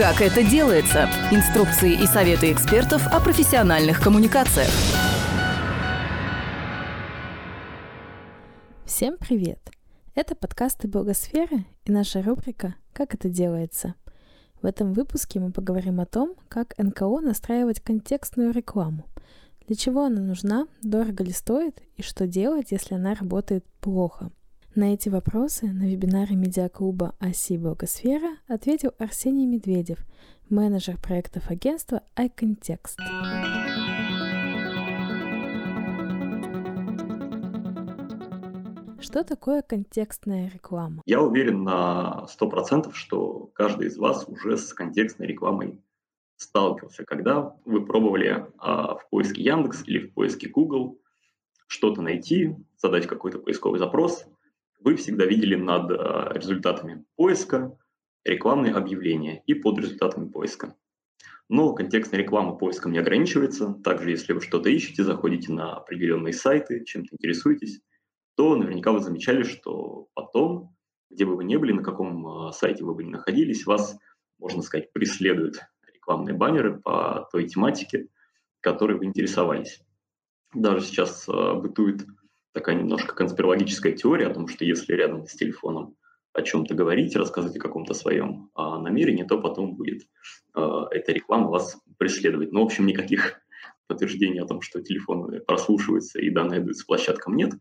Как это делается? Инструкции и советы экспертов о профессиональных коммуникациях. Всем привет! Это подкасты Блогосферы и наша рубрика «Как это делается?». В этом выпуске мы поговорим о том, как НКО настраивать контекстную рекламу, для чего она нужна, дорого ли стоит и что делать, если она работает плохо – на эти вопросы на вебинаре медиаклуба «Оси Благосфера» ответил Арсений Медведев, менеджер проектов агентства iContext. Что такое контекстная реклама? Я уверен на 100%, что каждый из вас уже с контекстной рекламой сталкивался, когда вы пробовали а, в поиске Яндекс или в поиске Google что-то найти, задать какой-то поисковый запрос – вы всегда видели над э, результатами поиска рекламные объявления и под результатами поиска. Но контекстная реклама поиском не ограничивается. Также, если вы что-то ищете, заходите на определенные сайты, чем-то интересуетесь, то наверняка вы замечали, что потом, где бы вы ни были, на каком э, сайте вы бы ни находились, вас, можно сказать, преследуют рекламные баннеры по той тематике, которой вы интересовались. Даже сейчас э, бытует такая немножко конспирологическая теория о том, что если рядом с телефоном о чем-то говорить, рассказывать о каком-то своем а, намерении, то потом будет а, эта реклама вас преследовать. Но, ну, в общем, никаких подтверждений о том, что телефон прослушивается и данные идут с площадкам нет.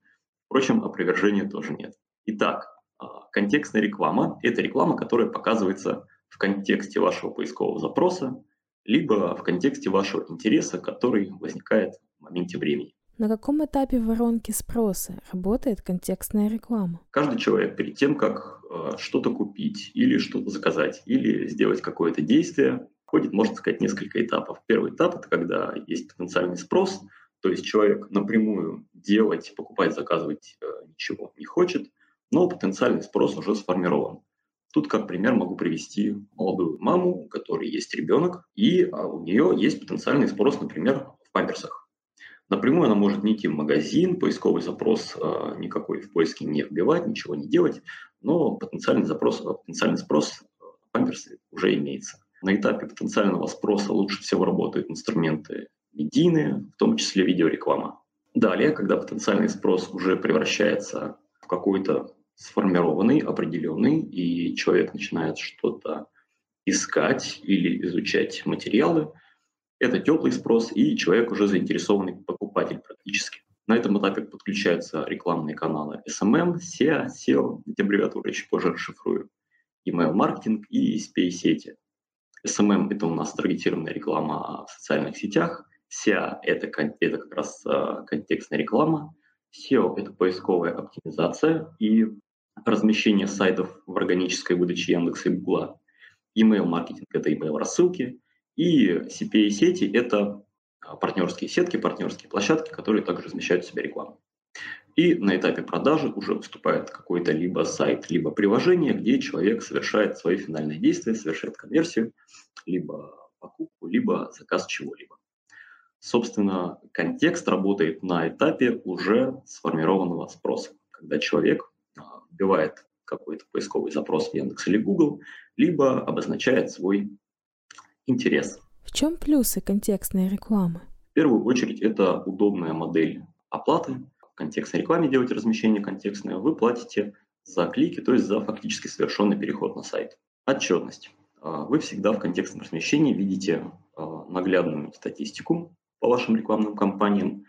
Впрочем, опровержения тоже нет. Итак, а, контекстная реклама – это реклама, которая показывается в контексте вашего поискового запроса, либо в контексте вашего интереса, который возникает в моменте времени. На каком этапе воронки спроса работает контекстная реклама? Каждый человек перед тем, как э, что-то купить или что-то заказать, или сделать какое-то действие, входит, можно сказать, несколько этапов. Первый этап – это когда есть потенциальный спрос, то есть человек напрямую делать, покупать, заказывать э, ничего не хочет, но потенциальный спрос уже сформирован. Тут как пример могу привести молодую маму, у которой есть ребенок, и а, у нее есть потенциальный спрос, например, в памперсах. Напрямую она может не идти в магазин, поисковый запрос э, никакой в поиске не вбивать, ничего не делать, но потенциальный запрос, а, потенциальный спрос э, памперсы уже имеется. На этапе потенциального спроса лучше всего работают инструменты медийные, в том числе видеореклама. Далее, когда потенциальный спрос уже превращается в какой-то сформированный, определенный, и человек начинает что-то искать или изучать материалы – это теплый спрос, и человек уже заинтересованный покупатель практически. На этом этапе подключаются рекламные каналы SMM, SEO, SEO, эти аббревиатуры еще позже расшифрую, email-маркетинг и SPA-сети. SMM – это у нас таргетированная реклама в социальных сетях, SEO – это, это как раз а, контекстная реклама, SEO – это поисковая оптимизация и размещение сайтов в органической выдаче Яндекса и Гугла. Email-маркетинг – это email-рассылки – и CPA-сети – это а, партнерские сетки, партнерские площадки, которые также размещают в себе рекламу. И на этапе продажи уже выступает какой-то либо сайт, либо приложение, где человек совершает свои финальные действия, совершает конверсию, либо покупку, либо заказ чего-либо. Собственно, контекст работает на этапе уже сформированного спроса, когда человек а, вбивает какой-то поисковый запрос в Яндекс или Google, либо обозначает свой интерес. В чем плюсы контекстной рекламы? В первую очередь это удобная модель оплаты. В контекстной рекламе делаете размещение контекстное, вы платите за клики, то есть за фактически совершенный переход на сайт. Отчетность. А, вы всегда в контекстном размещении видите а, наглядную статистику по вашим рекламным кампаниям,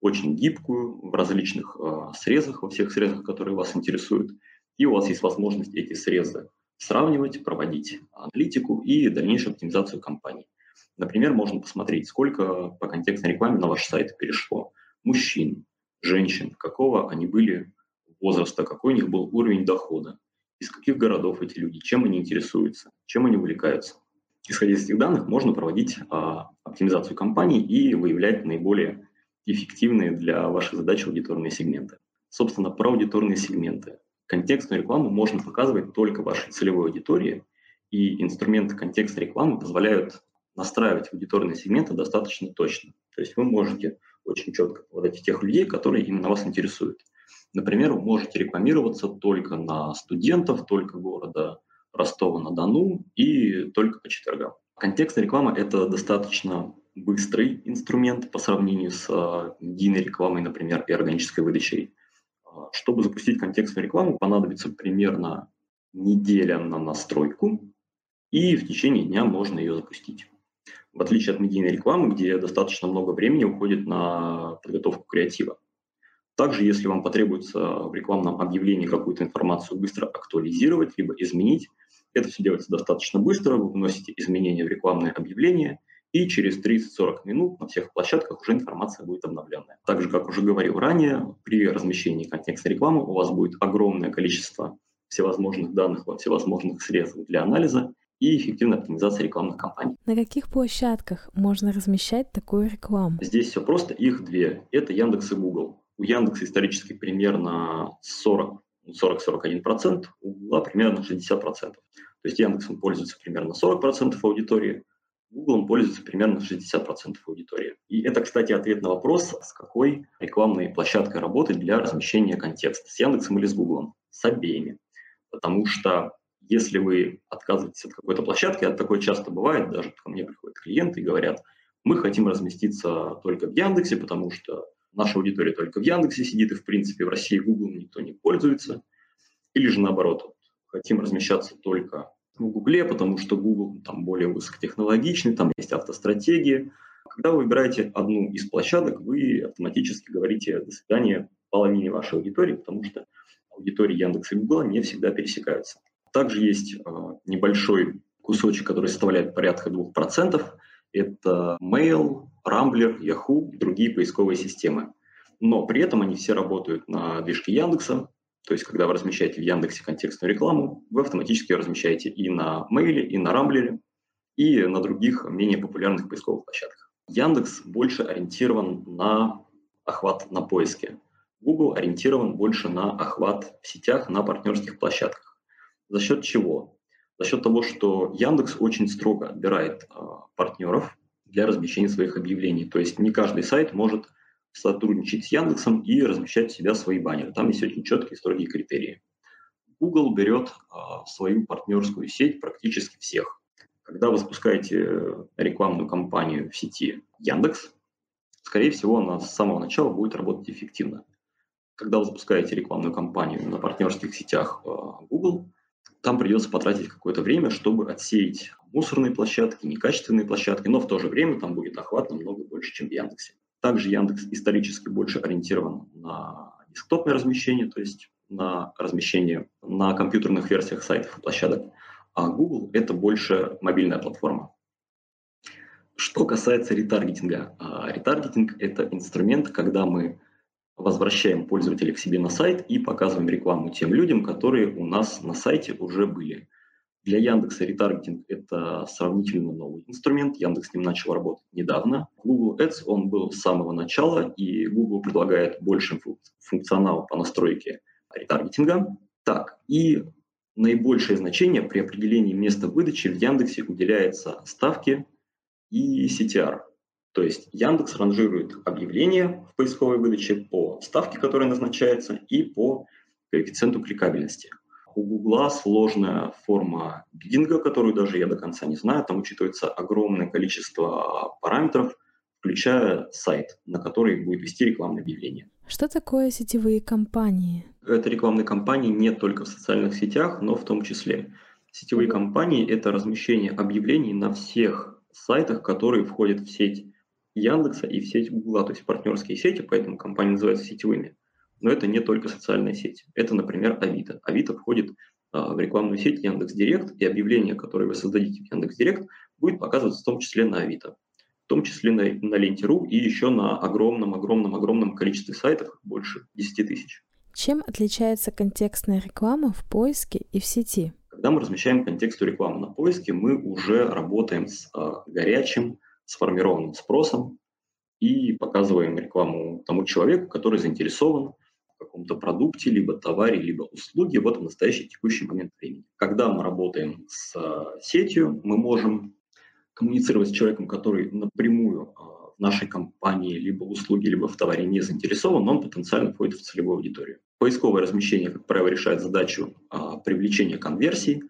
очень гибкую, в различных а, срезах, во всех срезах, которые вас интересуют. И у вас есть возможность эти срезы сравнивать, проводить аналитику и дальнейшую оптимизацию компании. Например, можно посмотреть, сколько по контекстной рекламе на ваш сайт перешло мужчин, женщин, какого они были возраста, какой у них был уровень дохода, из каких городов эти люди, чем они интересуются, чем они увлекаются. Исходя из этих данных, можно проводить а, оптимизацию компании и выявлять наиболее эффективные для вашей задачи аудиторные сегменты. Собственно, про аудиторные сегменты. Контекстную рекламу можно показывать только вашей целевой аудитории, и инструменты контекстной рекламы позволяют настраивать аудиторные сегменты достаточно точно. То есть вы можете очень четко попадать тех людей, которые именно вас интересуют. Например, вы можете рекламироваться только на студентов, только города Ростова-на-Дону и только по четвергам. Контекстная реклама – это достаточно быстрый инструмент по сравнению с медийной рекламой, например, и органической выдачей. А, чтобы запустить контекстную рекламу, понадобится примерно неделя на настройку, и в течение дня можно ее запустить. В отличие от медийной рекламы, где достаточно много времени уходит на подготовку креатива. Также, если вам потребуется в рекламном объявлении какую-то информацию быстро актуализировать, либо изменить, это все делается достаточно быстро, вы вносите изменения в рекламное объявление, и через 30-40 минут на всех площадках уже информация будет обновленная. Также, как уже говорил ранее, при размещении контекстной рекламы у вас будет огромное количество всевозможных данных во всевозможных средствах для анализа и эффективной оптимизации рекламных кампаний. На каких площадках можно размещать такую рекламу? Здесь все просто, их две. Это Яндекс и Google. У Яндекса исторически примерно 40 40-41%, у Google примерно 60%. То есть Яндексом пользуется примерно 40% аудитории, Google пользуется примерно 60% аудитории. И это, кстати, ответ на вопрос, с какой рекламной площадкой работать для размещения контекста, с Яндексом или с Google. С обеими. Потому что если вы отказываетесь от какой-то площадки, а такое часто бывает, даже ко мне приходят клиенты и говорят, мы хотим разместиться только в Яндексе, потому что наша аудитория только в Яндексе сидит, и в принципе в России Google никто не пользуется. Или же наоборот, хотим размещаться только в Гугле, потому что Google там более высокотехнологичный, там есть автостратегии. Когда вы выбираете одну из площадок, вы автоматически говорите «до свидания» половине вашей аудитории, потому что аудитории Яндекса и Гугла не всегда пересекаются. Также есть э, небольшой кусочек, который составляет порядка 2%. Это Mail, Rambler, Yahoo и другие поисковые системы. Но при этом они все работают на движке Яндекса, то есть, когда вы размещаете в Яндексе контекстную рекламу, вы автоматически ее размещаете и на Мейле, и на Рамблере, и на других менее популярных поисковых площадках. Яндекс больше ориентирован на охват на поиске. Google ориентирован больше на охват в сетях, на партнерских площадках. За счет чего? За счет того, что Яндекс очень строго отбирает э, партнеров для размещения своих объявлений. То есть не каждый сайт может сотрудничать с Яндексом и размещать у себя свои баннеры. Там есть очень четкие строгие критерии. Google берет а, в свою партнерскую сеть практически всех. Когда вы запускаете рекламную кампанию в сети Яндекс, скорее всего, она с самого начала будет работать эффективно. Когда вы запускаете рекламную кампанию на партнерских сетях а, Google, там придется потратить какое-то время, чтобы отсеять мусорные площадки, некачественные площадки, но в то же время там будет охват намного больше, чем в Яндексе. Также Яндекс исторически больше ориентирован на десктопное размещение, то есть на размещение на компьютерных версиях сайтов и площадок, а Google – это больше мобильная платформа. Что касается ретаргетинга. А, ретаргетинг – это инструмент, когда мы возвращаем пользователя к себе на сайт и показываем рекламу тем людям, которые у нас на сайте уже были. Для Яндекса ретаргетинг – это сравнительно новый инструмент. Яндекс с ним начал работать недавно. Google Ads, он был с самого начала, и Google предлагает больше функционал по настройке ретаргетинга. Так, и наибольшее значение при определении места выдачи в Яндексе уделяется ставке и CTR. То есть Яндекс ранжирует объявления в поисковой выдаче по ставке, которая назначается, и по коэффициенту кликабельности. У Гугла сложная форма бидинга, которую даже я до конца не знаю. Там учитывается огромное количество параметров, включая сайт, на который будет вести рекламное объявление. Что такое сетевые кампании? Это рекламные кампании не только в социальных сетях, но в том числе. Сетевые кампании – это размещение объявлений на всех сайтах, которые входят в сеть Яндекса и в сеть Гугла, то есть партнерские сети, поэтому компании называются сетевыми. Но это не только социальная сеть. Это, например, Авито. Авито входит а, в рекламную сеть Яндекс Директ, и объявление, которое вы создадите в Яндекс Директ, будет показываться в том числе на Авито, в том числе на, на Ленте.ру и еще на огромном-огромном-огромном количестве сайтов, больше 10 тысяч. Чем отличается контекстная реклама в поиске и в сети? Когда мы размещаем контекстную рекламу на поиске, мы уже работаем с э, горячим, сформированным спросом и показываем рекламу тому человеку, который заинтересован каком-то продукте, либо товаре, либо услуге в этом настоящий текущий момент времени. Когда мы работаем с э, сетью, мы можем коммуницировать с человеком, который напрямую э, в нашей компании, либо в услуге, либо в товаре не заинтересован, он потенциально входит в целевую аудиторию. Поисковое размещение, как правило, решает задачу а, привлечения конверсий,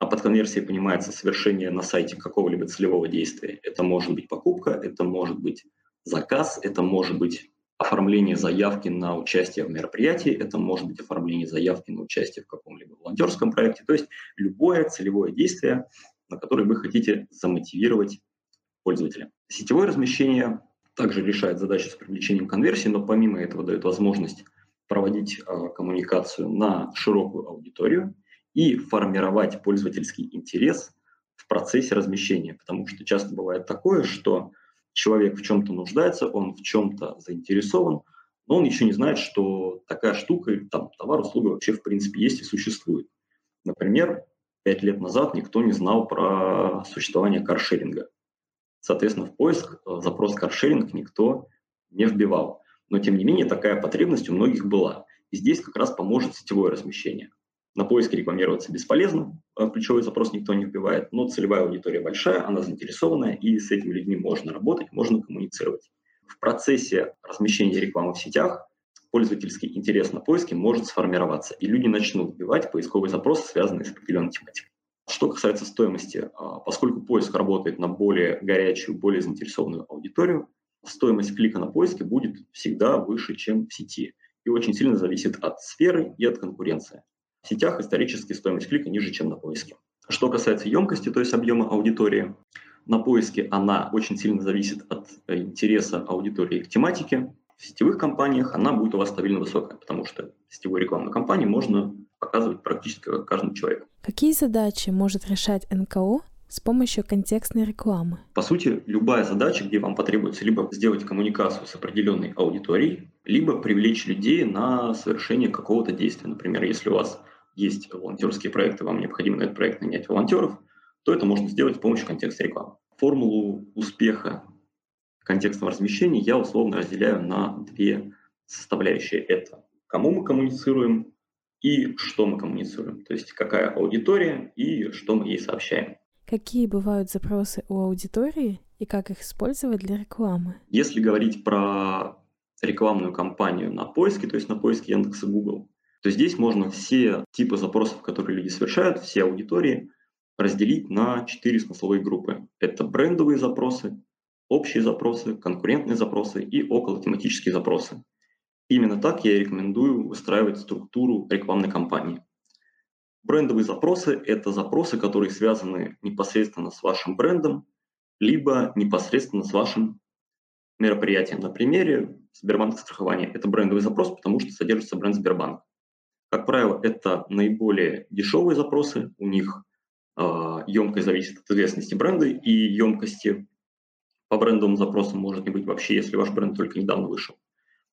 а под конверсией понимается совершение на сайте какого-либо целевого действия. Это может быть покупка, это может быть заказ, это может быть оформление заявки на участие в мероприятии, это может быть оформление заявки на участие в каком-либо волонтерском проекте, то есть любое целевое действие, на которое вы хотите замотивировать пользователя. Сетевое размещение также решает задачу с привлечением конверсии, но помимо этого дает возможность проводить э, коммуникацию на широкую аудиторию и формировать пользовательский интерес в процессе размещения, потому что часто бывает такое, что человек в чем-то нуждается, он в чем-то заинтересован, но он еще не знает, что такая штука, там, товар, услуга вообще в принципе есть и существует. Например, пять лет назад никто не знал про существование каршеринга. Соответственно, в поиск э, запрос каршеринг никто не вбивал. Но, тем не менее, такая потребность у многих была. И здесь как раз поможет сетевое размещение. На поиске рекламироваться бесполезно, а ключевой запрос никто не вбивает, но целевая аудитория большая, она заинтересованная, и с этими людьми можно работать, можно коммуницировать. В процессе размещения рекламы в сетях пользовательский интерес на поиске может сформироваться, и люди начнут вбивать поисковые запросы, связанные с определенной тематикой. Что касается стоимости, а, поскольку поиск работает на более горячую, более заинтересованную аудиторию, стоимость клика на поиске будет всегда выше, чем в сети, и очень сильно зависит от сферы и от конкуренции. В сетях исторически стоимость клика ниже, чем на поиске. Что касается емкости, то есть объема аудитории, на поиске она очень сильно зависит от э, интереса аудитории к тематике. В сетевых компаниях она будет у вас стабильно высокая, потому что сетевую рекламную кампанию можно показывать практически каждому человеку. Какие задачи может решать НКО с помощью контекстной рекламы? По сути, любая задача, где вам потребуется либо сделать коммуникацию с определенной аудиторией, либо привлечь людей на совершение какого-то действия. Например, если у вас есть волонтерские проекты, вам необходимо на этот проект нанять волонтеров, то это можно сделать с помощью контекста рекламы. Формулу успеха контекстного размещения я условно разделяю на две составляющие. Это кому мы коммуницируем и что мы коммуницируем. То есть какая аудитория и что мы ей сообщаем. Какие бывают запросы у аудитории и как их использовать для рекламы? Если говорить про рекламную кампанию на поиске, то есть на поиске Яндекса Google, то здесь можно все типы запросов, которые люди совершают, все аудитории, разделить на четыре смысловые группы. Это брендовые запросы, общие запросы, конкурентные запросы и околотематические запросы. Именно так я рекомендую выстраивать структуру рекламной кампании. Брендовые запросы – это запросы, которые связаны непосредственно с вашим брендом, либо непосредственно с вашим мероприятием. На примере Сбербанка страхования – это брендовый запрос, потому что содержится бренд Сбербанк. Как правило, это наиболее дешевые запросы, у них э, емкость зависит от известности бренда, и емкости по брендовым запросам может не быть вообще, если ваш бренд только недавно вышел.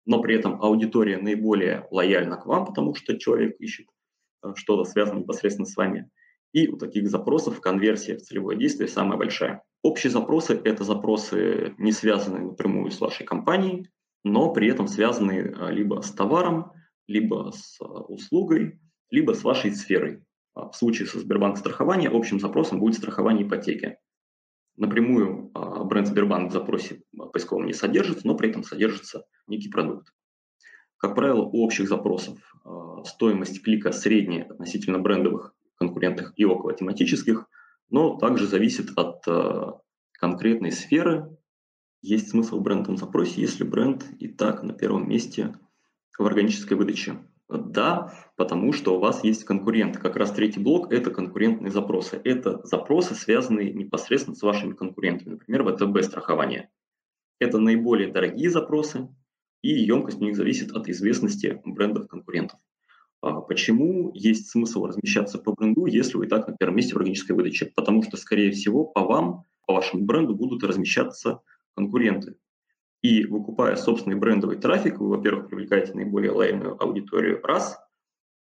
Но при этом аудитория наиболее лояльна к вам, потому что человек ищет э, что-то связанное непосредственно с вами. И у таких запросов конверсия в целевое действие самая большая. Общие запросы – это запросы, не связанные напрямую с вашей компанией, но при этом связанные э, либо с товаром, либо с а, услугой, либо с вашей сферой. А, в случае со Сбербанк страхования общим запросом будет страхование ипотеки. Напрямую а, бренд Сбербанк в запросе поисковом не содержится, но при этом содержится некий продукт. Как правило, у общих запросов стоимость клика средняя относительно брендовых, конкурентных и около тематических, но также зависит от конкретной сферы. Есть смысл в брендовом запросе, если бренд и так на первом месте в органической выдаче? Да, потому что у вас есть конкурент. Как раз третий блок – это конкурентные запросы. Это запросы, связанные непосредственно с вашими конкурентами, например, ВТБ страхование. Это наиболее дорогие запросы, и емкость у них зависит от известности брендов конкурентов. А почему есть смысл размещаться по бренду, если вы и так на первом месте в органической выдаче? Потому что, скорее всего, по вам, по вашему бренду будут размещаться конкуренты. И выкупая собственный брендовый трафик, вы, во-первых, привлекаете наиболее лояльную аудиторию, раз,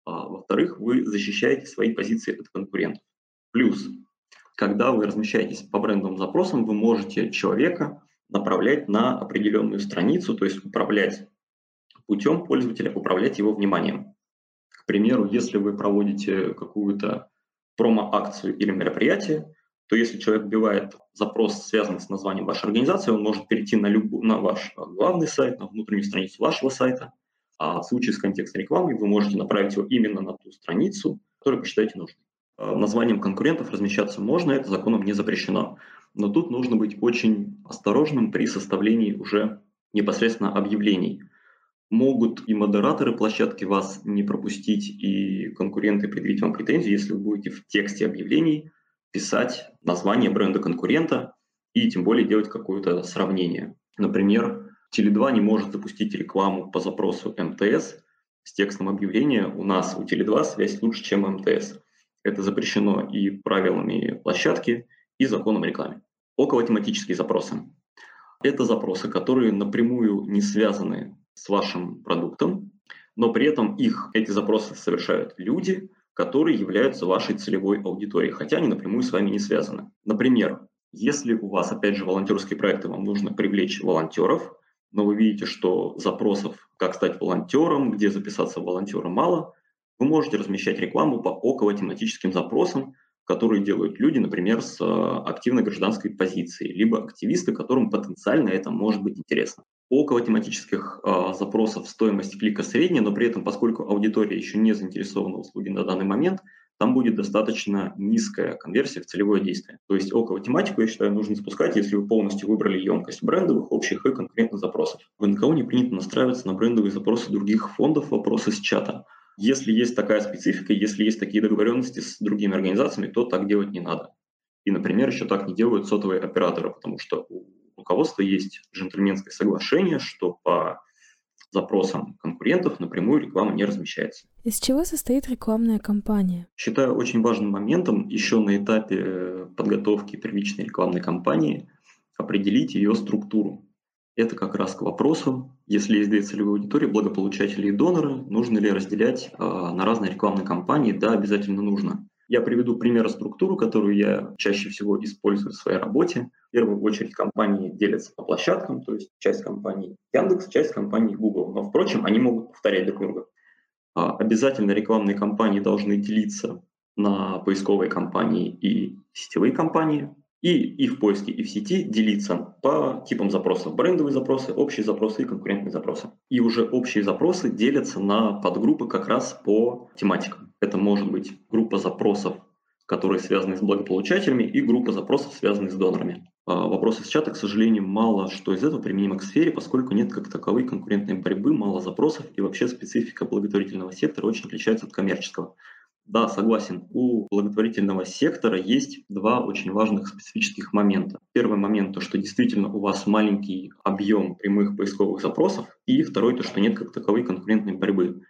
а во-вторых, вы защищаете свои позиции от конкурентов. Плюс, когда вы размещаетесь по брендовым запросам, вы можете человека направлять на определенную страницу, то есть управлять путем пользователя, управлять его вниманием. К примеру, если вы проводите какую-то промо-акцию или мероприятие, то если человек вбивает запрос, связанный с названием вашей организации, он может перейти на, люб... на ваш главный сайт, на внутреннюю страницу вашего сайта. А в случае с контекстной рекламой вы можете направить его именно на ту страницу, которую посчитаете нужной. Э, названием конкурентов размещаться можно, это законом не запрещено. Но тут нужно быть очень осторожным при составлении уже непосредственно объявлений. Могут и модераторы площадки вас не пропустить, и конкуренты предъявить вам претензии, если вы будете в тексте объявлений писать название бренда конкурента и тем более делать какое-то сравнение. Например, Теле2 не может запустить рекламу по запросу МТС с текстом объявления «У нас у Теле2 связь лучше, чем МТС». Это запрещено и правилами площадки, и законом рекламы. Около тематические запросы. Это запросы, которые напрямую не связаны с вашим продуктом, но при этом их, эти запросы совершают люди, которые являются вашей целевой аудиторией, хотя они напрямую с вами не связаны. Например, если у вас, опять же, волонтерские проекты, вам нужно привлечь волонтеров, но вы видите, что запросов, как стать волонтером, где записаться волонтером мало, вы можете размещать рекламу по около тематическим запросам, которые делают люди, например, с э, активной гражданской позицией, либо активисты, которым потенциально это может быть интересно. Около тематических э, запросов стоимость клика средняя, но при этом, поскольку аудитория еще не заинтересована в услуге на данный момент, там будет достаточно низкая конверсия в целевое действие. То есть около тематику, я считаю, нужно спускать, если вы полностью выбрали емкость брендовых, общих и конкретных запросов. В НКО не принято настраиваться на брендовые запросы других фондов, вопросы с чата. Если есть такая специфика, если есть такие договоренности с другими организациями, то так делать не надо. И, например, еще так не делают сотовые операторы, потому что у руководства есть джентльменское соглашение, что по запросам конкурентов напрямую реклама не размещается. Из чего состоит рекламная кампания? Считаю очень важным моментом еще на этапе подготовки первичной рекламной кампании определить ее структуру. Это как раз к вопросу, если есть две целевые аудитории, благополучатели и доноры, нужно ли разделять э, на разные рекламные кампании? Да, обязательно нужно. Я приведу пример структуру, которую я чаще всего использую в своей работе. В первую очередь компании делятся по площадкам, то есть часть компаний Яндекс, часть компаний Google. Но, впрочем, они могут повторять друг друга. А, обязательно рекламные кампании должны делиться на поисковые компании и сетевые компании и, и в поиске, и в сети делиться по типам запросов. Брендовые запросы, общие запросы и конкурентные запросы. И уже общие запросы делятся на подгруппы как раз по тематикам. Это может быть группа запросов, которые связаны с благополучателями, и группа запросов, связанных с донорами. А вопросы с чата, к сожалению, мало что из этого применимо к сфере, поскольку нет как таковой конкурентной борьбы, мало запросов, и вообще специфика благотворительного сектора очень отличается от коммерческого. Да, согласен. У благотворительного сектора есть два очень важных специфических момента. Первый момент, то, что действительно у вас маленький объем прямых поисковых запросов, и второй, то, что нет как таковой конкурентной борьбы.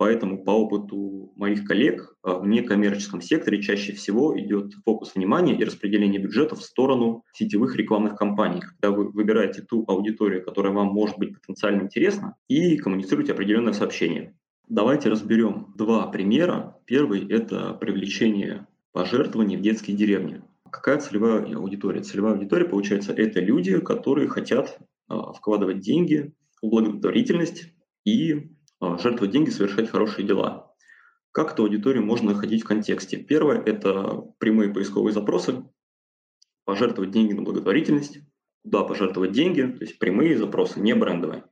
Поэтому по опыту моих коллег а, в некоммерческом секторе чаще всего идет фокус внимания и распределение бюджета в сторону сетевых рекламных кампаний, когда вы выбираете ту аудиторию, которая вам может быть потенциально интересна, и коммуницируете определенное сообщение. Давайте разберем два примера. Первый – это привлечение пожертвований в детские деревни. Какая целевая аудитория? Целевая аудитория, получается, это люди, которые хотят а, вкладывать деньги в благотворительность и жертвовать деньги, совершать хорошие дела. Как эту аудиторию можно находить в контексте? Первое – это прямые поисковые запросы, пожертвовать деньги на благотворительность, куда пожертвовать деньги, то есть прямые запросы, не брендовые.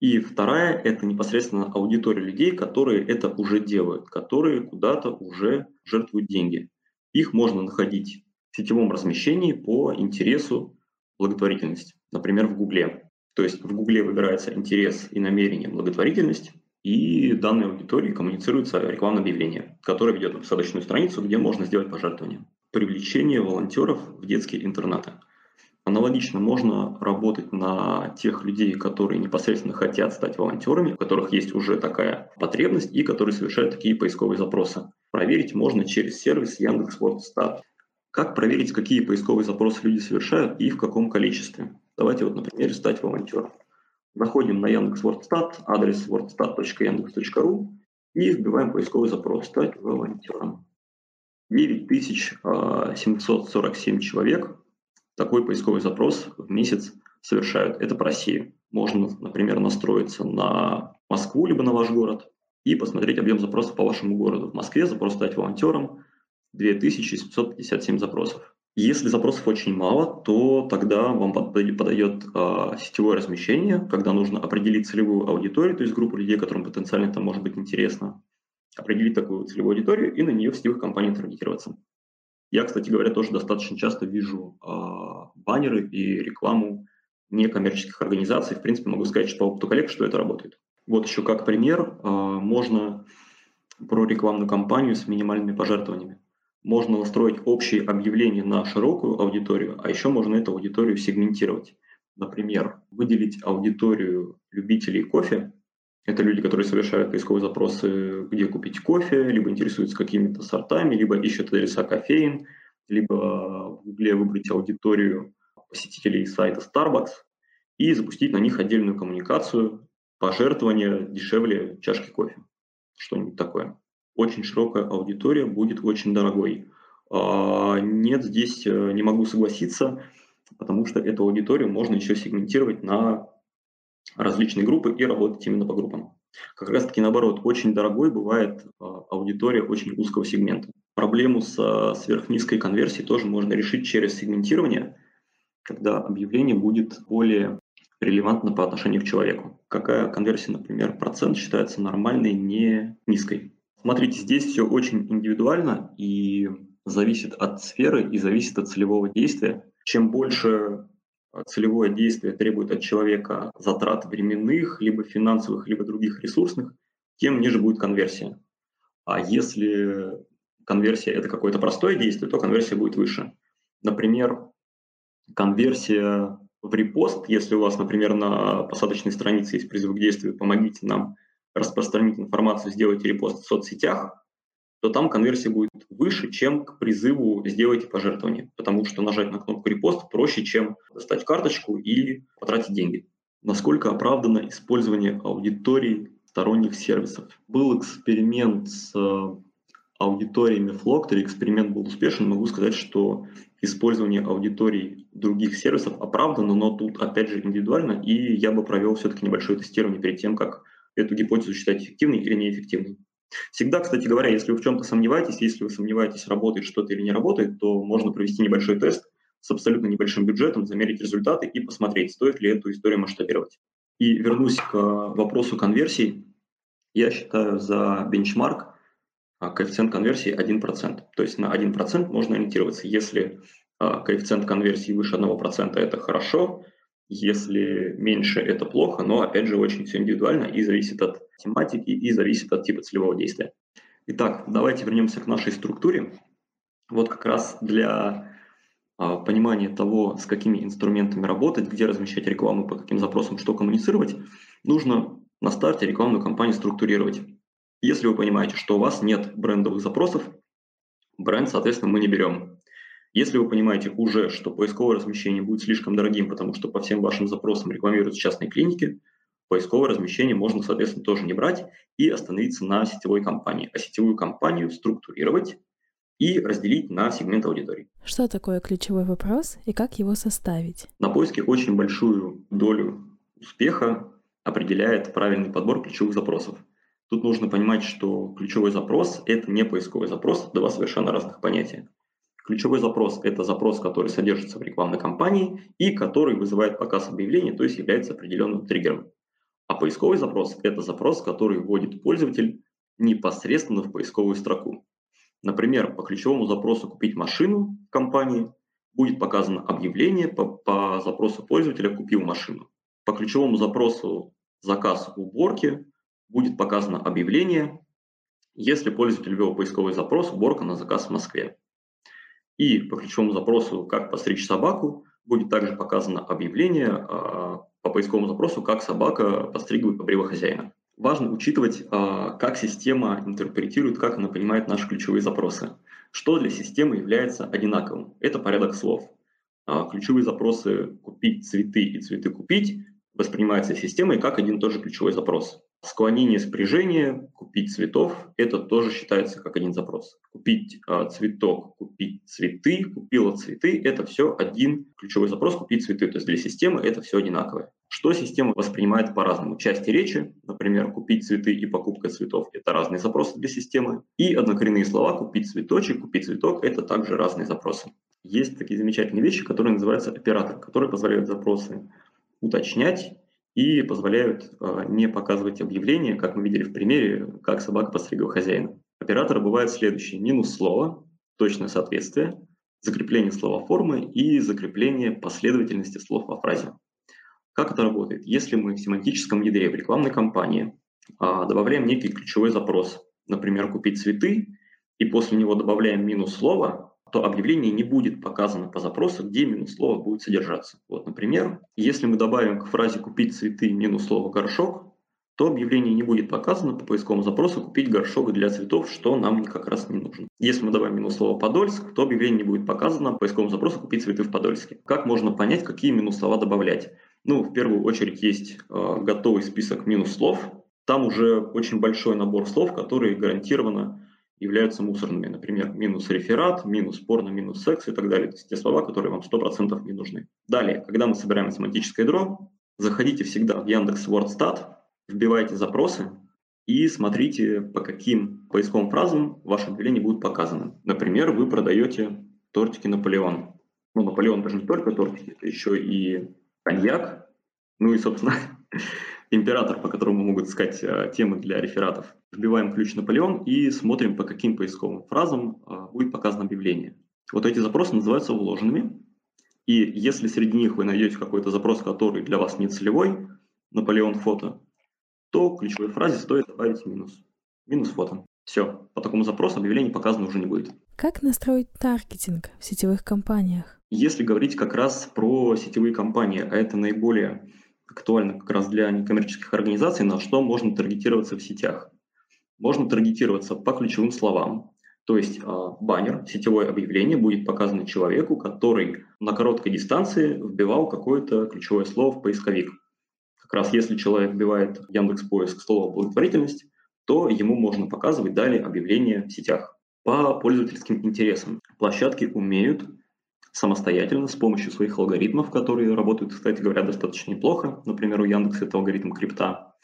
И вторая – это непосредственно аудитория людей, которые это уже делают, которые куда-то уже жертвуют деньги. Их можно находить в сетевом размещении по интересу благотворительности, например, в Гугле. То есть в Гугле выбирается интерес и намерение благотворительность, и данной аудитории коммуницируется рекламное объявление, которое ведет на посадочную страницу, где можно сделать пожертвование. Привлечение волонтеров в детские интернаты – Аналогично можно работать на тех людей, которые непосредственно хотят стать волонтерами, у которых есть уже такая потребность и которые совершают такие поисковые запросы. Проверить можно через сервис Яндекс.Вордстат. Как проверить, какие поисковые запросы люди совершают и в каком количестве? Давайте вот, например, стать волонтером. Заходим на Яндекс.Вордстат, адрес wordstat.yandex.ru и вбиваем поисковый запрос «Стать волонтером». 9747 человек такой поисковый запрос в месяц совершают. Это по России. Можно, например, настроиться на Москву либо на ваш город и посмотреть объем запросов по вашему городу. В Москве запрос стать волонтером 2757 запросов. Если запросов очень мало, то тогда вам подойдет э, сетевое размещение, когда нужно определить целевую аудиторию, то есть группу людей, которым потенциально это может быть интересно, определить такую целевую аудиторию и на нее в сетевых компаниях таргетироваться. Я, кстати говоря, тоже достаточно часто вижу э, баннеры и рекламу некоммерческих организаций. В принципе, могу сказать, что по опыту коллег, что это работает. Вот еще как пример, э, можно про рекламную кампанию с минимальными пожертвованиями. Можно настроить общие объявления на широкую аудиторию, а еще можно эту аудиторию сегментировать. Например, выделить аудиторию любителей кофе. Это люди, которые совершают поисковые запросы, где купить кофе, либо интересуются какими-то сортами, либо ищут адреса кофеин, либо в Гугле выбрать аудиторию посетителей сайта Starbucks и запустить на них отдельную коммуникацию, пожертвования дешевле чашки кофе. Что-нибудь такое. Очень широкая аудитория будет очень дорогой. А, нет, здесь э, не могу согласиться потому что эту аудиторию можно еще сегментировать на различные группы и работать именно по группам. Как раз таки наоборот, очень дорогой бывает а, аудитория очень узкого сегмента. Проблему с сверхнизкой конверсией тоже можно решить через сегментирование, когда объявление будет более релевантно по отношению к человеку. Какая конверсия, например, процент считается нормальной, не низкой. Смотрите, здесь все очень индивидуально и зависит от сферы и зависит от целевого действия. Чем больше а, целевое действие требует от человека затрат временных, либо финансовых, либо других ресурсных, тем ниже будет конверсия. А если конверсия – это какое-то простое действие, то конверсия будет выше. Например, конверсия в репост, если у вас, например, на посадочной странице есть призыв к действию «помогите нам распространить информацию, сделайте репост в соцсетях», то там конверсия будет выше, чем к призыву «сделайте пожертвование», потому что нажать на кнопку «репост» проще, чем достать карточку и потратить деньги. Насколько оправдано использование аудиторий сторонних сервисов? Был эксперимент с э, аудиториями Flockter, эксперимент был успешен, могу сказать, что использование аудиторий других сервисов оправдано, но тут опять же индивидуально, и я бы провел все-таки небольшое тестирование перед тем, как эту гипотезу считать эффективной или неэффективной. Всегда, кстати говоря, если вы в чем-то сомневаетесь, если вы сомневаетесь, работает что-то или не работает, то можно провести небольшой тест с абсолютно небольшим бюджетом, замерить результаты и посмотреть, стоит ли эту историю масштабировать. И вернусь к вопросу конверсии. Я считаю за бенчмарк а, коэффициент конверсии 1%. То есть на 1% можно ориентироваться. Если а, коэффициент конверсии выше 1%, это хорошо, если меньше, это плохо, но, опять же, очень все индивидуально и зависит от тематики, и зависит от типа целевого действия. Итак, давайте вернемся к нашей структуре. Вот как раз для а, понимания того, с какими инструментами работать, где размещать рекламу, по каким запросам что коммуницировать, нужно на старте рекламную кампанию структурировать. Если вы понимаете, что у вас нет брендовых запросов, бренд, соответственно, мы не берем. Если вы понимаете уже, что поисковое размещение будет слишком дорогим, потому что по всем вашим запросам рекламируются частные клиники, поисковое размещение можно, соответственно, тоже не брать и остановиться на сетевой компании. А сетевую компанию структурировать и разделить на сегмент аудитории. Что такое ключевой вопрос и как его составить? На поиске очень большую долю успеха определяет правильный подбор ключевых запросов. Тут нужно понимать, что ключевой запрос – это не поисковый запрос, два совершенно разных понятия. Ключевой запрос – это запрос, который содержится в рекламной кампании и который вызывает показ объявления, то есть является определенным триггером. А поисковый запрос – это запрос, который вводит пользователь непосредственно в поисковую строку. Например, по ключевому запросу «купить машину» в компании будет показано объявление по, по запросу пользователя «купил машину». По ключевому запросу «заказ уборки» будет показано объявление, если пользователь ввел поисковый запрос «уборка на заказ в Москве». И по ключевому запросу «Как постричь собаку» будет также показано объявление а, по поисковому запросу «Как собака постригивает побрива хозяина». Важно учитывать, а, как система интерпретирует, как она понимает наши ключевые запросы. Что для системы является одинаковым? Это порядок слов. А, ключевые запросы «купить цветы» и «цветы купить» воспринимаются системой как один и тот же ключевой запрос. Склонение спряжения, купить цветов, это тоже считается как один запрос. Купить э, цветок, купить цветы, купила цветы, это все один ключевой запрос, купить цветы. То есть для системы это все одинаковое. Что система воспринимает по-разному? Части речи, например, купить цветы и покупка цветов – это разные запросы для системы. И однокоренные слова купить цветочек, купить цветок – это также разные запросы. Есть такие замечательные вещи, которые называются оператор, которые позволяют запросы уточнять и позволяют э, не показывать объявления, как мы видели в примере, как собака постригла хозяина. Операторы бывают следующие. Минус слова, точное соответствие, закрепление слова формы и закрепление последовательности слов во фразе. Как это работает? Если мы в семантическом ядре в рекламной кампании а, добавляем некий ключевой запрос, например, купить цветы, и после него добавляем минус слова, то объявление не будет показано по запросу, где минус слово будет содержаться. Вот, например, если мы добавим к фразе «купить цветы» минус слово «горшок», то объявление не будет показано по поисковому запросу «купить горшок для цветов», что нам как раз не нужно. Если мы добавим минус слово «Подольск», то объявление не будет показано по поисковому запросу «купить цветы в Подольске». Как можно понять, какие минус слова добавлять? Ну, в первую очередь есть э, готовый список минус слов. Там уже очень большой набор слов, которые гарантированно являются мусорными. Например, минус реферат, минус порно, минус секс и так далее. То есть те слова, которые вам 100% не нужны. Далее, когда мы собираем семантическое ядро, заходите всегда в Яндекс WordStat, вбивайте запросы и смотрите, по каким поисковым фразам ваше объявление будет показано. Например, вы продаете тортики Наполеон. Ну, Наполеон это же не только тортики, это еще и коньяк. Ну и, собственно, император, по которому могут искать э, темы для рефератов. Вбиваем ключ Наполеон и смотрим, по каким поисковым фразам э, будет показано объявление. Вот эти запросы называются вложенными. И если среди них вы найдете какой-то запрос, который для вас не целевой, Наполеон фото, то ключевой фразе стоит добавить минус. Минус фото. Все, по такому запросу объявление показано уже не будет. Как настроить таргетинг в сетевых компаниях? Если говорить как раз про сетевые компании, а это наиболее актуально как раз для некоммерческих организаций, на что можно таргетироваться в сетях. Можно таргетироваться по ключевым словам, то есть э, баннер, сетевое объявление будет показано человеку, который на короткой дистанции вбивал какое-то ключевое слово в поисковик. Как раз если человек вбивает Яндекс Поиск слово благотворительность, то ему можно показывать далее объявления в сетях. По пользовательским интересам площадки умеют самостоятельно с помощью своих алгоритмов, которые работают, кстати говоря, достаточно неплохо. Например, у Яндекса это алгоритм крипта.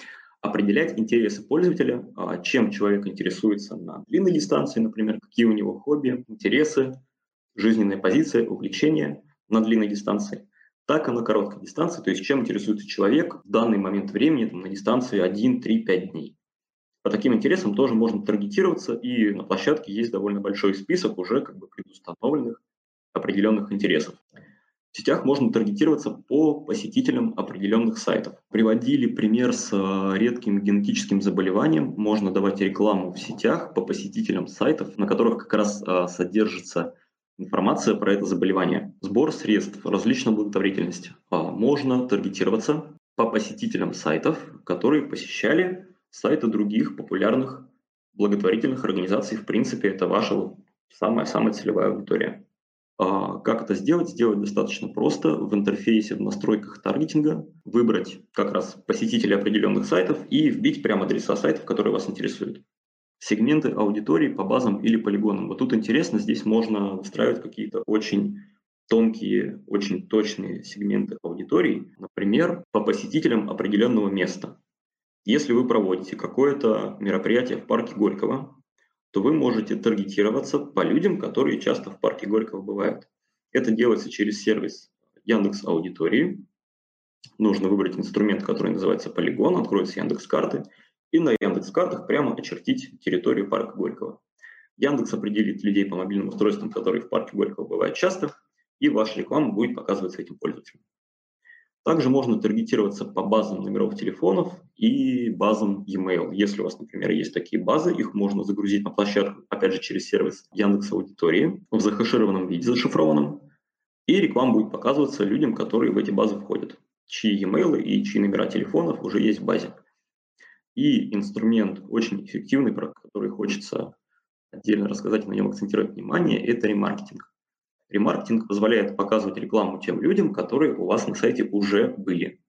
Определять интересы пользователя, а, чем человек интересуется на длинной дистанции, например, какие у него хобби, интересы, жизненная позиция, увлечения на длинной дистанции, так и на короткой дистанции, то есть чем интересуется человек в данный момент времени там, на дистанции 1, 3, 5 дней. По таким интересам тоже можно таргетироваться, и на площадке есть довольно большой список уже как бы предустановленных определенных интересов. В сетях можно таргетироваться по посетителям определенных сайтов. Приводили пример с э, редким генетическим заболеванием. Можно давать рекламу в сетях по посетителям сайтов, на которых как раз э, содержится информация про это заболевание. Сбор средств различной благотворительности. А, можно таргетироваться по посетителям сайтов, которые посещали сайты других популярных благотворительных организаций. В принципе, это ваша самая-самая целевая аудитория. А, как это сделать? Сделать достаточно просто. В интерфейсе, в настройках таргетинга выбрать как раз посетителей определенных сайтов и вбить прямо адреса сайтов, которые вас интересуют. Сегменты аудитории по базам или полигонам. Вот тут интересно, здесь можно выстраивать какие-то очень тонкие, очень точные сегменты аудитории, например, по посетителям определенного места. Если вы проводите какое-то мероприятие в парке Горького, то вы можете таргетироваться по людям, которые часто в парке Горького бывают. Это делается через сервис Яндекс Аудитории. Нужно выбрать инструмент, который называется Полигон, откроется Яндекс карты, и на Яндекс картах прямо очертить территорию парка Горького. Яндекс определит людей по мобильным устройствам, которые в парке Горького бывают часто, и ваша реклама будет показываться этим пользователям. Также можно таргетироваться по базам номеров телефонов и базам e-mail. Если у вас, например, есть такие базы, их можно загрузить на площадку, опять же, через сервис Яндекс Аудитории в захешированном виде, зашифрованном, и реклама будет показываться людям, которые в эти базы входят, чьи e-mail и чьи номера телефонов уже есть в базе. И инструмент очень эффективный, про который хочется отдельно рассказать, на нем акцентировать внимание, это ремаркетинг. Ремаркетинг позволяет показывать рекламу тем людям, которые у вас на сайте уже были.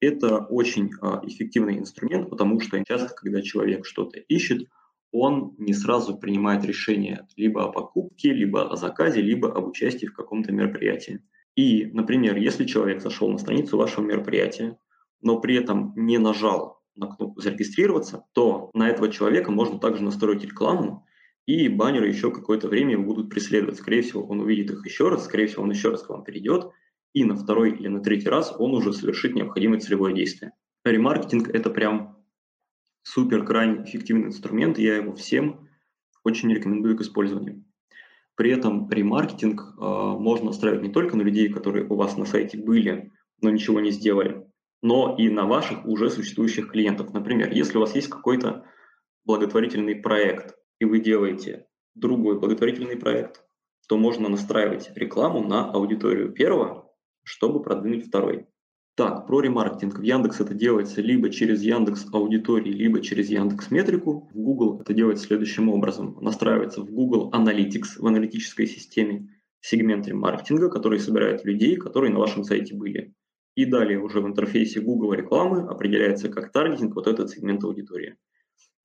Это очень а, эффективный инструмент, потому что часто, когда человек что-то ищет, он не сразу принимает решение либо о покупке, либо о заказе, либо об участии в каком-то мероприятии. И, например, если человек зашел на страницу вашего мероприятия, но при этом не нажал на кнопку «Зарегистрироваться», то на этого человека можно также настроить рекламу, и баннеры еще какое-то время его будут преследовать. Скорее всего, он увидит их еще раз, скорее всего, он еще раз к вам перейдет, и на второй или на третий раз он уже совершит необходимое целевое действие. Ремаркетинг – это прям супер крайне эффективный инструмент, я его всем очень рекомендую к использованию. При этом ремаркетинг э, можно настраивать не только на людей, которые у вас на сайте были, но ничего не сделали, но и на ваших уже существующих клиентов. Например, если у вас есть какой-то благотворительный проект, и вы делаете другой благотворительный проект, то можно настраивать рекламу на аудиторию первого, чтобы продвинуть второй. Так, про ремаркетинг. В Яндекс это делается либо через Яндекс аудитории, либо через Яндекс Метрику. В Google это делается следующим образом. Настраивается в Google Analytics, в аналитической системе сегмент ремаркетинга, который собирает людей, которые на вашем сайте были. И далее уже в интерфейсе Google рекламы определяется как таргетинг вот этот сегмент аудитории.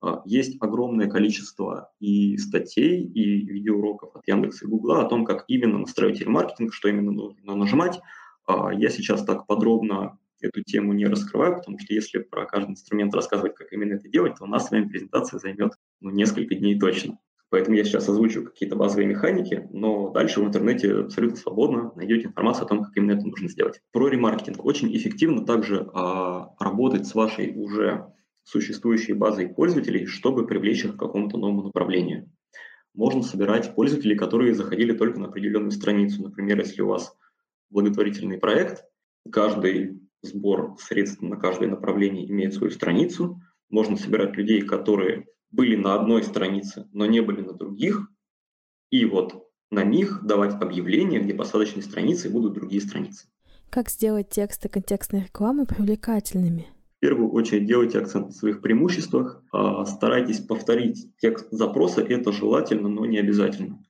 А, есть огромное количество и статей, и видеоуроков от Яндекса и Гугла о том, как именно настроить ремаркетинг, что именно нужно нажимать, а, я сейчас так подробно эту тему не раскрываю, потому что если про каждый инструмент рассказывать, как именно это делать, то у нас с вами презентация займет ну, несколько дней точно. Поэтому я сейчас озвучу какие-то базовые механики, но дальше в интернете абсолютно свободно найдете информацию о том, как именно это нужно сделать. Про ремаркетинг. Очень эффективно также а, работать с вашей уже существующей базой пользователей, чтобы привлечь их к какому-то новому направлению. Можно собирать пользователей, которые заходили только на определенную страницу. Например, если у вас благотворительный проект. Каждый сбор средств на каждое направление имеет свою страницу. Можно собирать людей, которые были на одной странице, но не были на других. И вот на них давать объявления, где посадочные страницы будут другие страницы. Как сделать тексты контекстной рекламы привлекательными? Первую очередь делайте акцент на своих преимуществах. А, старайтесь повторить текст запроса, это желательно, но не обязательно.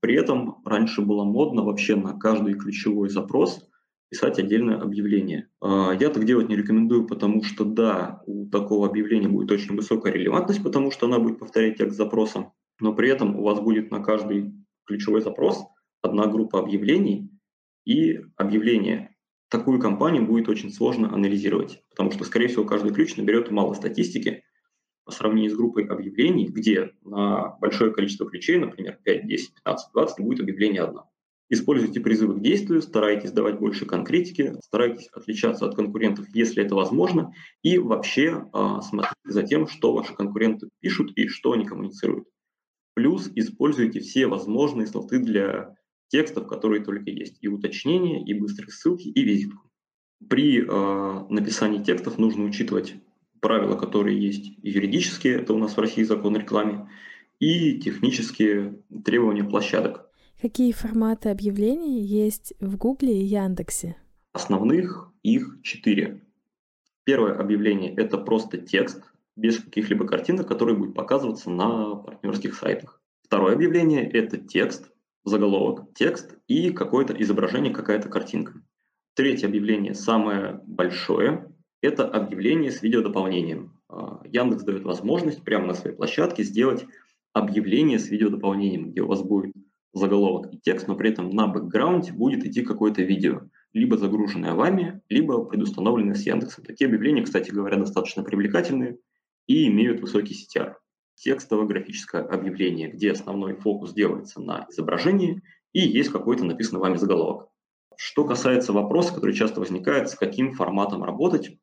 При этом раньше было модно вообще на каждый ключевой запрос писать отдельное объявление. А, я так делать не рекомендую, потому что да, у такого объявления будет очень высокая релевантность, потому что она будет повторять текст запроса, но при этом у вас будет на каждый ключевой запрос одна группа объявлений и объявление. Такую компанию будет очень сложно анализировать, потому что, скорее всего, каждый ключ наберет мало статистики, по сравнению с группой объявлений, где на большое количество ключей, например, 5, 10, 15, 20, будет объявление одно. Используйте призывы к действию, старайтесь давать больше конкретики, старайтесь отличаться от конкурентов, если это возможно, и вообще э, смотрите за тем, что ваши конкуренты пишут и что они коммуницируют. Плюс используйте все возможные слоты для текстов, которые только есть, и уточнения, и быстрые ссылки, и визитку. При э, написании текстов нужно учитывать правила, которые есть юридические, это у нас в России закон о рекламе, и технические требования площадок. Какие форматы объявлений есть в Гугле и Яндексе? Основных их четыре. Первое объявление – это просто текст, без каких-либо картинок, который будет показываться на партнерских сайтах. Второе объявление – это текст, заголовок, текст и какое-то изображение, какая-то картинка. Третье объявление, самое большое, это объявление с видеодополнением. А, Яндекс дает возможность прямо на своей площадке сделать объявление с видеодополнением, где у вас будет заголовок и текст, но при этом на бэкграунде будет идти какое-то видео, либо загруженное вами, либо предустановленное с Яндексом. Такие объявления, кстати говоря, достаточно привлекательные и имеют высокий CTR. Текстово-графическое объявление, где основной фокус делается на изображении и есть какой-то написанный вами заголовок. Что касается вопроса, который часто возникает, с каким форматом работать,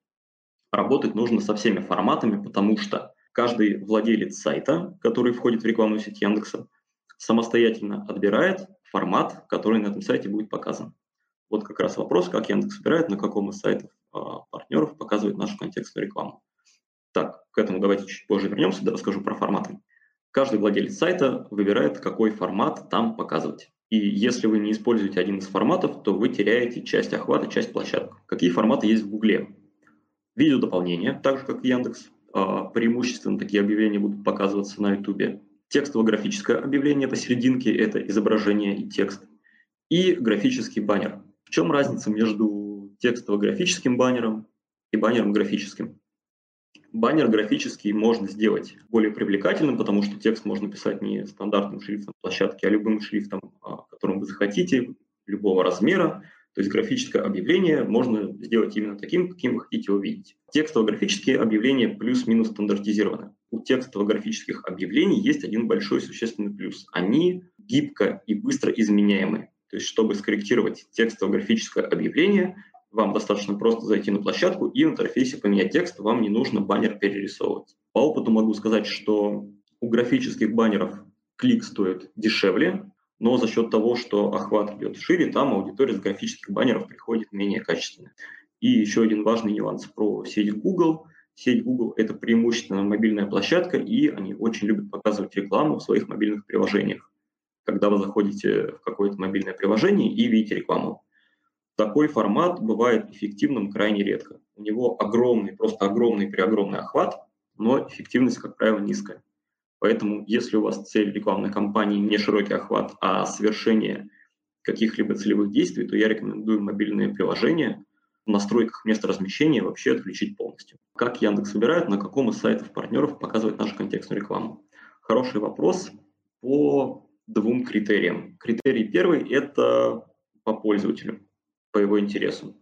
работать нужно со всеми форматами, потому что каждый владелец сайта, который входит в рекламную сеть Яндекса, самостоятельно отбирает формат, который на этом сайте будет показан. Вот как раз вопрос, как Яндекс выбирает, на каком из сайтов а, партнеров показывает нашу контекстную рекламу. Так, к этому давайте чуть позже вернемся, да расскажу про форматы. Каждый владелец сайта выбирает, какой формат там показывать. И если вы не используете один из форматов, то вы теряете часть охвата, часть площадок. Какие форматы есть в Гугле? Видео дополнение, так же как и Яндекс. А, преимущественно такие объявления будут показываться на YouTube. Текстово-графическое объявление посерединке – это изображение и текст. И графический баннер. В чем разница между текстово-графическим баннером и баннером графическим? Баннер графический можно сделать более привлекательным, потому что текст можно писать не стандартным шрифтом площадки, а любым шрифтом, а, которым вы захотите, любого размера. То есть графическое объявление можно сделать именно таким, каким вы хотите увидеть. Текстово-графические объявления плюс-минус стандартизированы. У текстово-графических объявлений есть один большой существенный плюс. Они гибко и быстро изменяемые. То То есть, чтобы скорректировать текстово-графическое объявление, вам достаточно просто зайти на площадку и в интерфейсе поменять текст, вам не нужно баннер перерисовывать. По опыту могу сказать, что у графических баннеров клик стоит дешевле, но за счет того, что охват идет шире, там аудитория с графических баннеров приходит менее качественная. И еще один важный нюанс про сеть Google. Сеть Google – это преимущественно мобильная площадка, и они очень любят показывать рекламу в своих мобильных приложениях. Когда вы заходите в какое-то мобильное приложение и видите рекламу. Такой формат бывает эффективным крайне редко. У него огромный, просто огромный, преогромный охват, но эффективность, как правило, низкая. Поэтому, если у вас цель рекламной кампании не широкий охват, а совершение каких-либо целевых действий, то я рекомендую мобильные приложения в настройках места размещения вообще отключить полностью. Как Яндекс выбирает, на каком из сайтов партнеров показывать нашу контекстную рекламу? Хороший вопрос по двум критериям. Критерий первый – это по пользователю, по его интересу.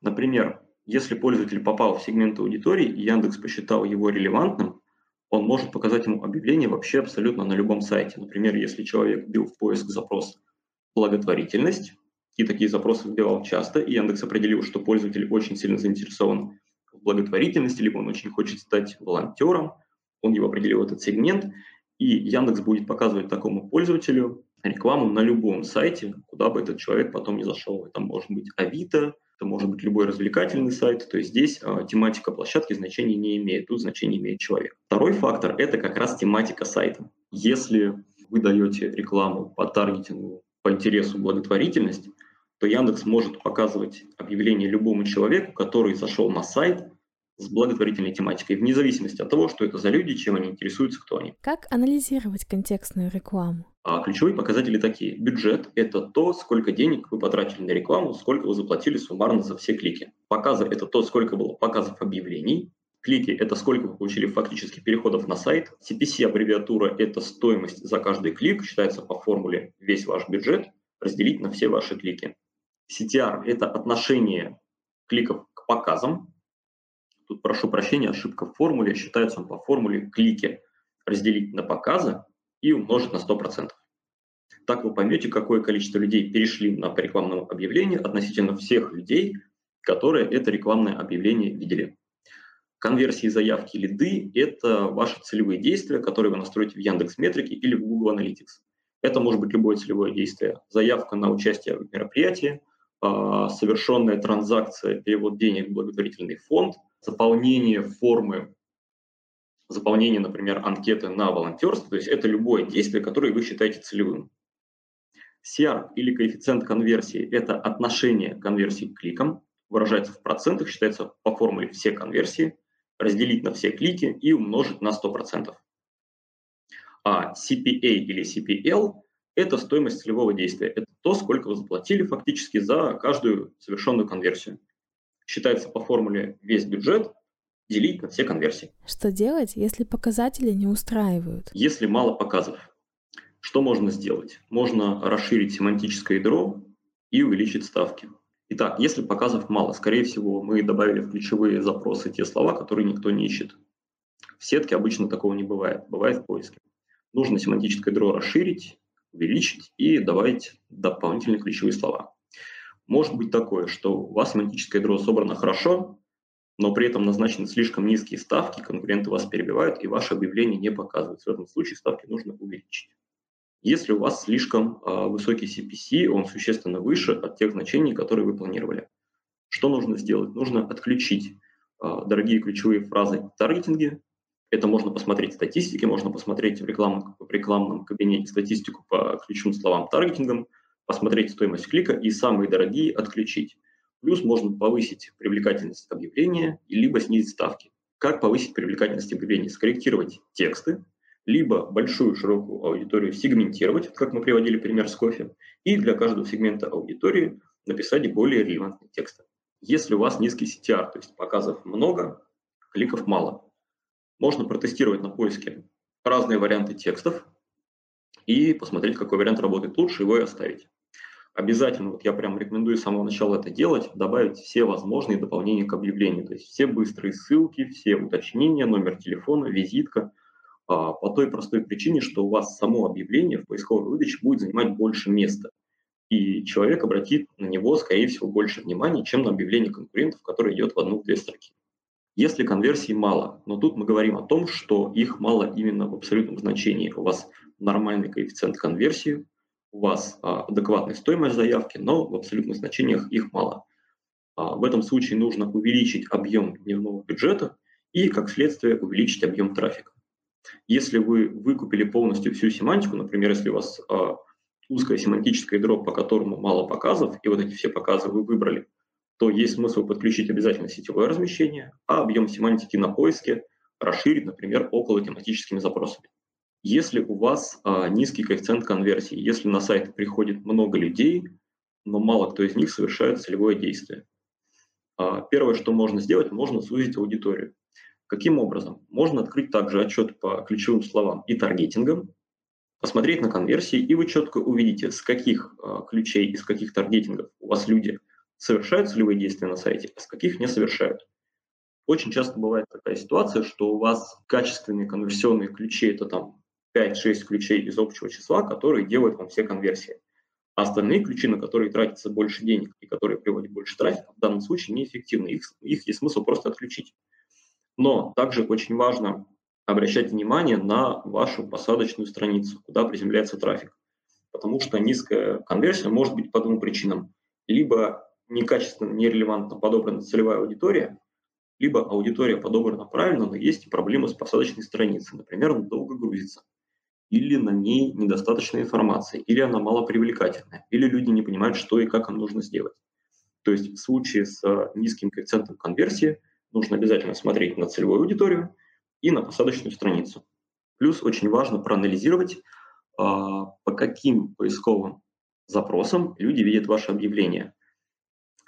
Например, если пользователь попал в сегмент аудитории, и Яндекс посчитал его релевантным, он может показать ему объявление вообще абсолютно на любом сайте. Например, если человек вбил в поиск запрос «благотворительность», и такие запросы вбивал часто, и Яндекс определил, что пользователь очень сильно заинтересован в благотворительности, либо он очень хочет стать волонтером, он его определил этот сегмент, и Яндекс будет показывать такому пользователю рекламу на любом сайте, куда бы этот человек потом не зашел. Это может быть Авито, это может быть любой развлекательный сайт. То есть здесь э, тематика площадки значения не имеет, тут значение имеет человек. Второй фактор – это как раз тематика сайта. Если вы даете рекламу по таргетингу, по интересу благотворительность, то Яндекс может показывать объявление любому человеку, который зашел на сайт с благотворительной тематикой, вне зависимости от того, что это за люди, чем они интересуются, кто они. Как анализировать контекстную рекламу? А ключевые показатели такие. Бюджет – это то, сколько денег вы потратили на рекламу, сколько вы заплатили суммарно за все клики. Показы – это то, сколько было показов объявлений. Клики – это сколько вы получили фактически переходов на сайт. CPC-аббревиатура – это стоимость за каждый клик, считается по формуле весь ваш бюджет, разделить на все ваши клики. CTR – это отношение кликов к показам. Тут прошу прощения, ошибка в формуле. Считается он по формуле клики разделить на показы и умножить на 100%. Так вы поймете, какое количество людей перешли на по рекламному объявлению относительно всех людей, которые это рекламное объявление видели. Конверсии, заявки, лиды – это ваши целевые действия, которые вы настроите в Яндекс Метрике или в Google Analytics. Это может быть любое целевое действие. Заявка на участие в мероприятии, совершенная транзакция, перевод денег в благотворительный фонд, заполнение формы заполнение, например, анкеты на волонтерство, то есть это любое действие, которое вы считаете целевым. CR или коэффициент конверсии – это отношение конверсии к кликам, выражается в процентах, считается по формуле все конверсии, разделить на все клики и умножить на 100%. А CPA или CPL – это стоимость целевого действия. Это то, сколько вы заплатили фактически за каждую совершенную конверсию. Считается по формуле весь бюджет делить на все конверсии. Что делать, если показатели не устраивают? Если мало показов, что можно сделать? Можно расширить семантическое ядро и увеличить ставки. Итак, если показов мало, скорее всего, мы добавили в ключевые запросы те слова, которые никто не ищет. В сетке обычно такого не бывает, бывает в поиске. Нужно семантическое ядро расширить, увеличить и добавить дополнительные ключевые слова. Может быть такое, что у вас семантическое ядро собрано хорошо, но при этом назначены слишком низкие ставки, конкуренты вас перебивают, и ваше объявление не показывается. В этом случае ставки нужно увеличить. Если у вас слишком э, высокий CPC, он существенно выше от тех значений, которые вы планировали. Что нужно сделать? Нужно отключить э, дорогие ключевые фразы в таргетинге. Это можно посмотреть в статистике, можно посмотреть в рекламном, в рекламном кабинете статистику по ключевым словам таргетингом, посмотреть стоимость клика и самые дорогие отключить. Плюс можно повысить привлекательность объявления, либо снизить ставки. Как повысить привлекательность объявления? Скорректировать тексты, либо большую широкую аудиторию сегментировать, как мы приводили пример с кофе, и для каждого сегмента аудитории написать более релевантные тексты. Если у вас низкий CTR, то есть показов много, кликов мало, можно протестировать на поиске разные варианты текстов и посмотреть, какой вариант работает лучше, его и оставить обязательно, вот я прям рекомендую с самого начала это делать, добавить все возможные дополнения к объявлению, то есть все быстрые ссылки, все уточнения, номер телефона, визитка, а, по той простой причине, что у вас само объявление в поисковой выдаче будет занимать больше места. и человек обратит на него, скорее всего, больше внимания, чем на объявление конкурентов, которое идет в одну-две строки. Если конверсий мало, но тут мы говорим о том, что их мало именно в абсолютном значении. У вас нормальный коэффициент конверсии, у вас а, адекватная стоимость заявки, но в абсолютных значениях их мало. А, в этом случае нужно увеличить объем дневного бюджета и, как следствие, увеличить объем трафика. Если вы выкупили полностью всю семантику, например, если у вас а, узкая семантическая дробь, по которому мало показов, и вот эти все показы вы выбрали, то есть смысл подключить обязательно сетевое размещение, а объем семантики на поиске расширить, например, около тематическими запросами. Если у вас а, низкий коэффициент конверсии, если на сайт приходит много людей, но мало кто из них совершает целевое действие. А, первое, что можно сделать, можно сузить аудиторию. Каким образом? Можно открыть также отчет по ключевым словам и таргетингам, посмотреть на конверсии, и вы четко увидите, с каких э, ключей, из каких таргетингов у вас люди совершают целевые действия на сайте, а с каких не совершают. Очень часто бывает такая ситуация, что у вас качественные конверсионные ключи – это там 5-6 ключей из общего числа, которые делают вам все конверсии. А остальные ключи, на которые тратится больше денег и которые приводят больше трафика, в данном случае неэффективны. Их, их есть смысл просто отключить. Но также очень важно обращать внимание на вашу посадочную страницу, куда приземляется трафик. Потому что низкая конверсия может быть по двум причинам. Либо некачественно, нерелевантно подобрана целевая аудитория, либо аудитория подобрана правильно, но есть проблемы с посадочной страницей. Например, она долго грузится, или на ней недостаточно информации, или она мало привлекательная, или люди не понимают, что и как им нужно сделать. То есть в случае с э, низким коэффициентом конверсии нужно обязательно смотреть на целевую аудиторию и на посадочную страницу. Плюс очень важно проанализировать, а, по каким поисковым запросам люди видят ваше объявление.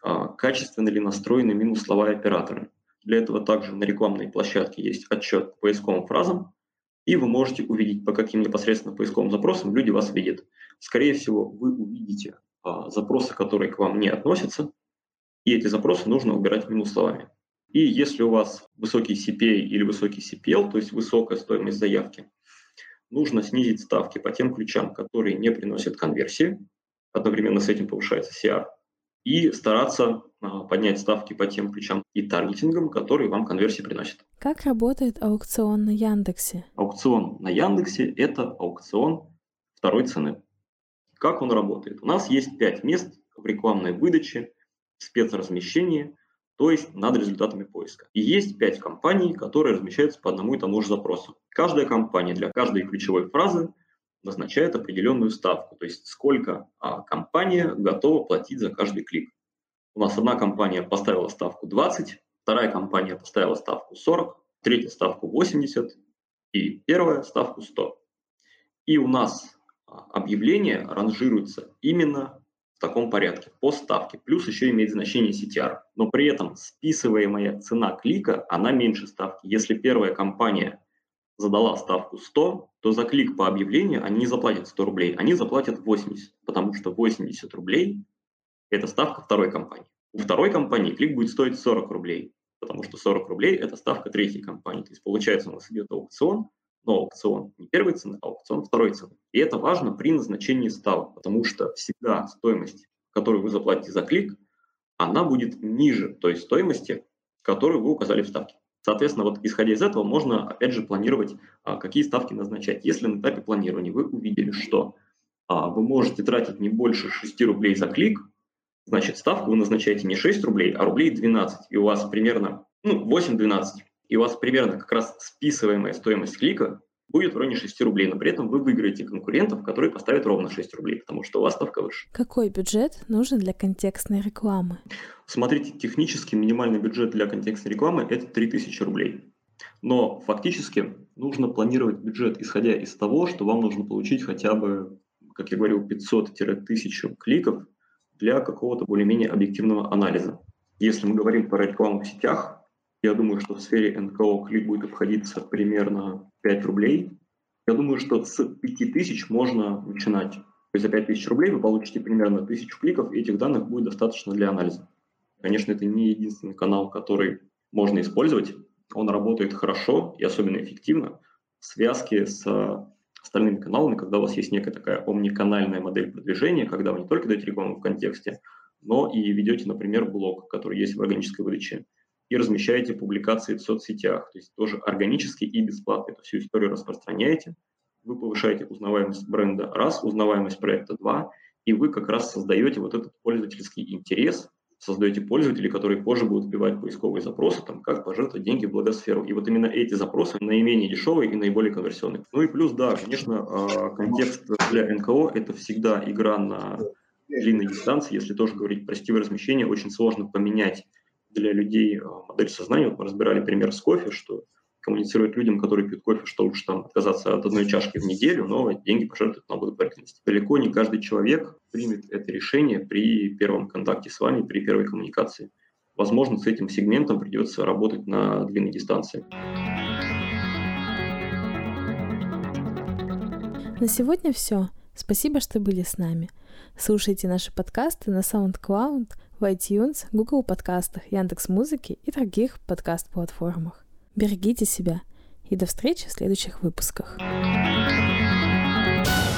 А, качественно ли настроены минус-слова и операторы. Для этого также на рекламной площадке есть отчет по поисковым фразам, и вы можете увидеть, по каким непосредственно поисковым запросам люди вас видят. Скорее всего, вы увидите а, запросы, которые к вам не относятся, и эти запросы нужно убирать минус словами. И если у вас высокий CPA или высокий CPL, то есть высокая стоимость заявки, нужно снизить ставки по тем ключам, которые не приносят конверсии, одновременно с этим повышается CR, и стараться а, поднять ставки по тем ключам и таргетингам, которые вам конверсии приносят. Как работает аукцион на Яндексе? Аукцион на Яндексе – это аукцион второй цены. Как он работает? У нас есть пять мест в рекламной выдаче, спецразмещении, то есть над результатами поиска. И есть пять компаний, которые размещаются по одному и тому же запросу. Каждая компания для каждой ключевой фразы назначает определенную ставку, то есть сколько а, компания готова платить за каждый клик. У нас одна компания поставила ставку 20, вторая компания поставила ставку 40, третья ставку 80 и первая ставку 100. И у нас а, объявление ранжируется именно в таком порядке, по ставке. Плюс еще имеет значение CTR. Но при этом списываемая цена клика, она меньше ставки. Если первая компания задала ставку 100, то за клик по объявлению они не заплатят 100 рублей, они заплатят 80, потому что 80 рублей – это ставка второй компании. У второй компании клик будет стоить 40 рублей, потому что 40 рублей – это ставка третьей компании. То есть получается у нас идет аукцион, но аукцион не первой цены, а аукцион второй цены. И это важно при назначении ставок, потому что всегда стоимость, которую вы заплатите за клик, она будет ниже той стоимости, которую вы указали в ставке. Соответственно, вот исходя из этого, можно, опять же, планировать, а, какие ставки назначать. Если на этапе планирования вы увидели, что а, вы можете тратить не больше 6 рублей за клик, значит, ставку вы назначаете не 6 рублей, а рублей 12, и у вас примерно, ну, 8-12, и у вас примерно как раз списываемая стоимость клика будет в районе 6 рублей, но при этом вы выиграете конкурентов, которые поставят ровно 6 рублей, потому что у вас ставка выше. Какой бюджет нужен для контекстной рекламы? Смотрите, технически минимальный бюджет для контекстной рекламы – это 3000 рублей. Но фактически нужно планировать бюджет, исходя из того, что вам нужно получить хотя бы, как я говорил, 500-1000 кликов для какого-то более-менее объективного анализа. Если мы говорим про рекламу в сетях, я думаю, что в сфере НКО клик будет обходиться примерно 5 рублей. Я думаю, что с 5000 можно начинать. То есть за 5000 рублей вы получите примерно 1000 кликов, и этих данных будет достаточно для анализа. Конечно, это не единственный канал, который можно использовать. Он работает хорошо и особенно эффективно в связке с остальными каналами, когда у вас есть некая такая омниканальная модель продвижения, когда вы не только даете рекламу в контексте, но и ведете, например, блог, который есть в органической выдаче, и размещаете публикации в соцсетях, то есть тоже органически и бесплатно эту всю историю распространяете, вы повышаете узнаваемость бренда раз, узнаваемость проекта два, и вы как раз создаете вот этот пользовательский интерес, создаете пользователей, которые позже будут вбивать поисковые запросы, там, как пожертвовать деньги в благосферу. И вот именно эти запросы наименее дешевые и наиболее конверсионные. Ну и плюс, да, конечно, а, контекст для НКО – это всегда игра на длинной дистанции. Если тоже говорить про сетевое размещение, очень сложно поменять для людей а, модель сознания. Вот мы разбирали пример с кофе, что коммуницировать людям, которые пьют кофе, что лучше там отказаться от одной чашки в неделю, но деньги пожертвовать на благотворительность. Далеко не каждый человек примет это решение при первом контакте с вами, при первой коммуникации. Возможно, с этим сегментом придется работать на длинной дистанции. На сегодня все. Спасибо, что были с нами. Слушайте наши подкасты на SoundCloud, в iTunes, Google подкастах, Яндекс Яндекс.Музыке и других подкаст-платформах. Берегите себя и до встречи в следующих выпусках. thank you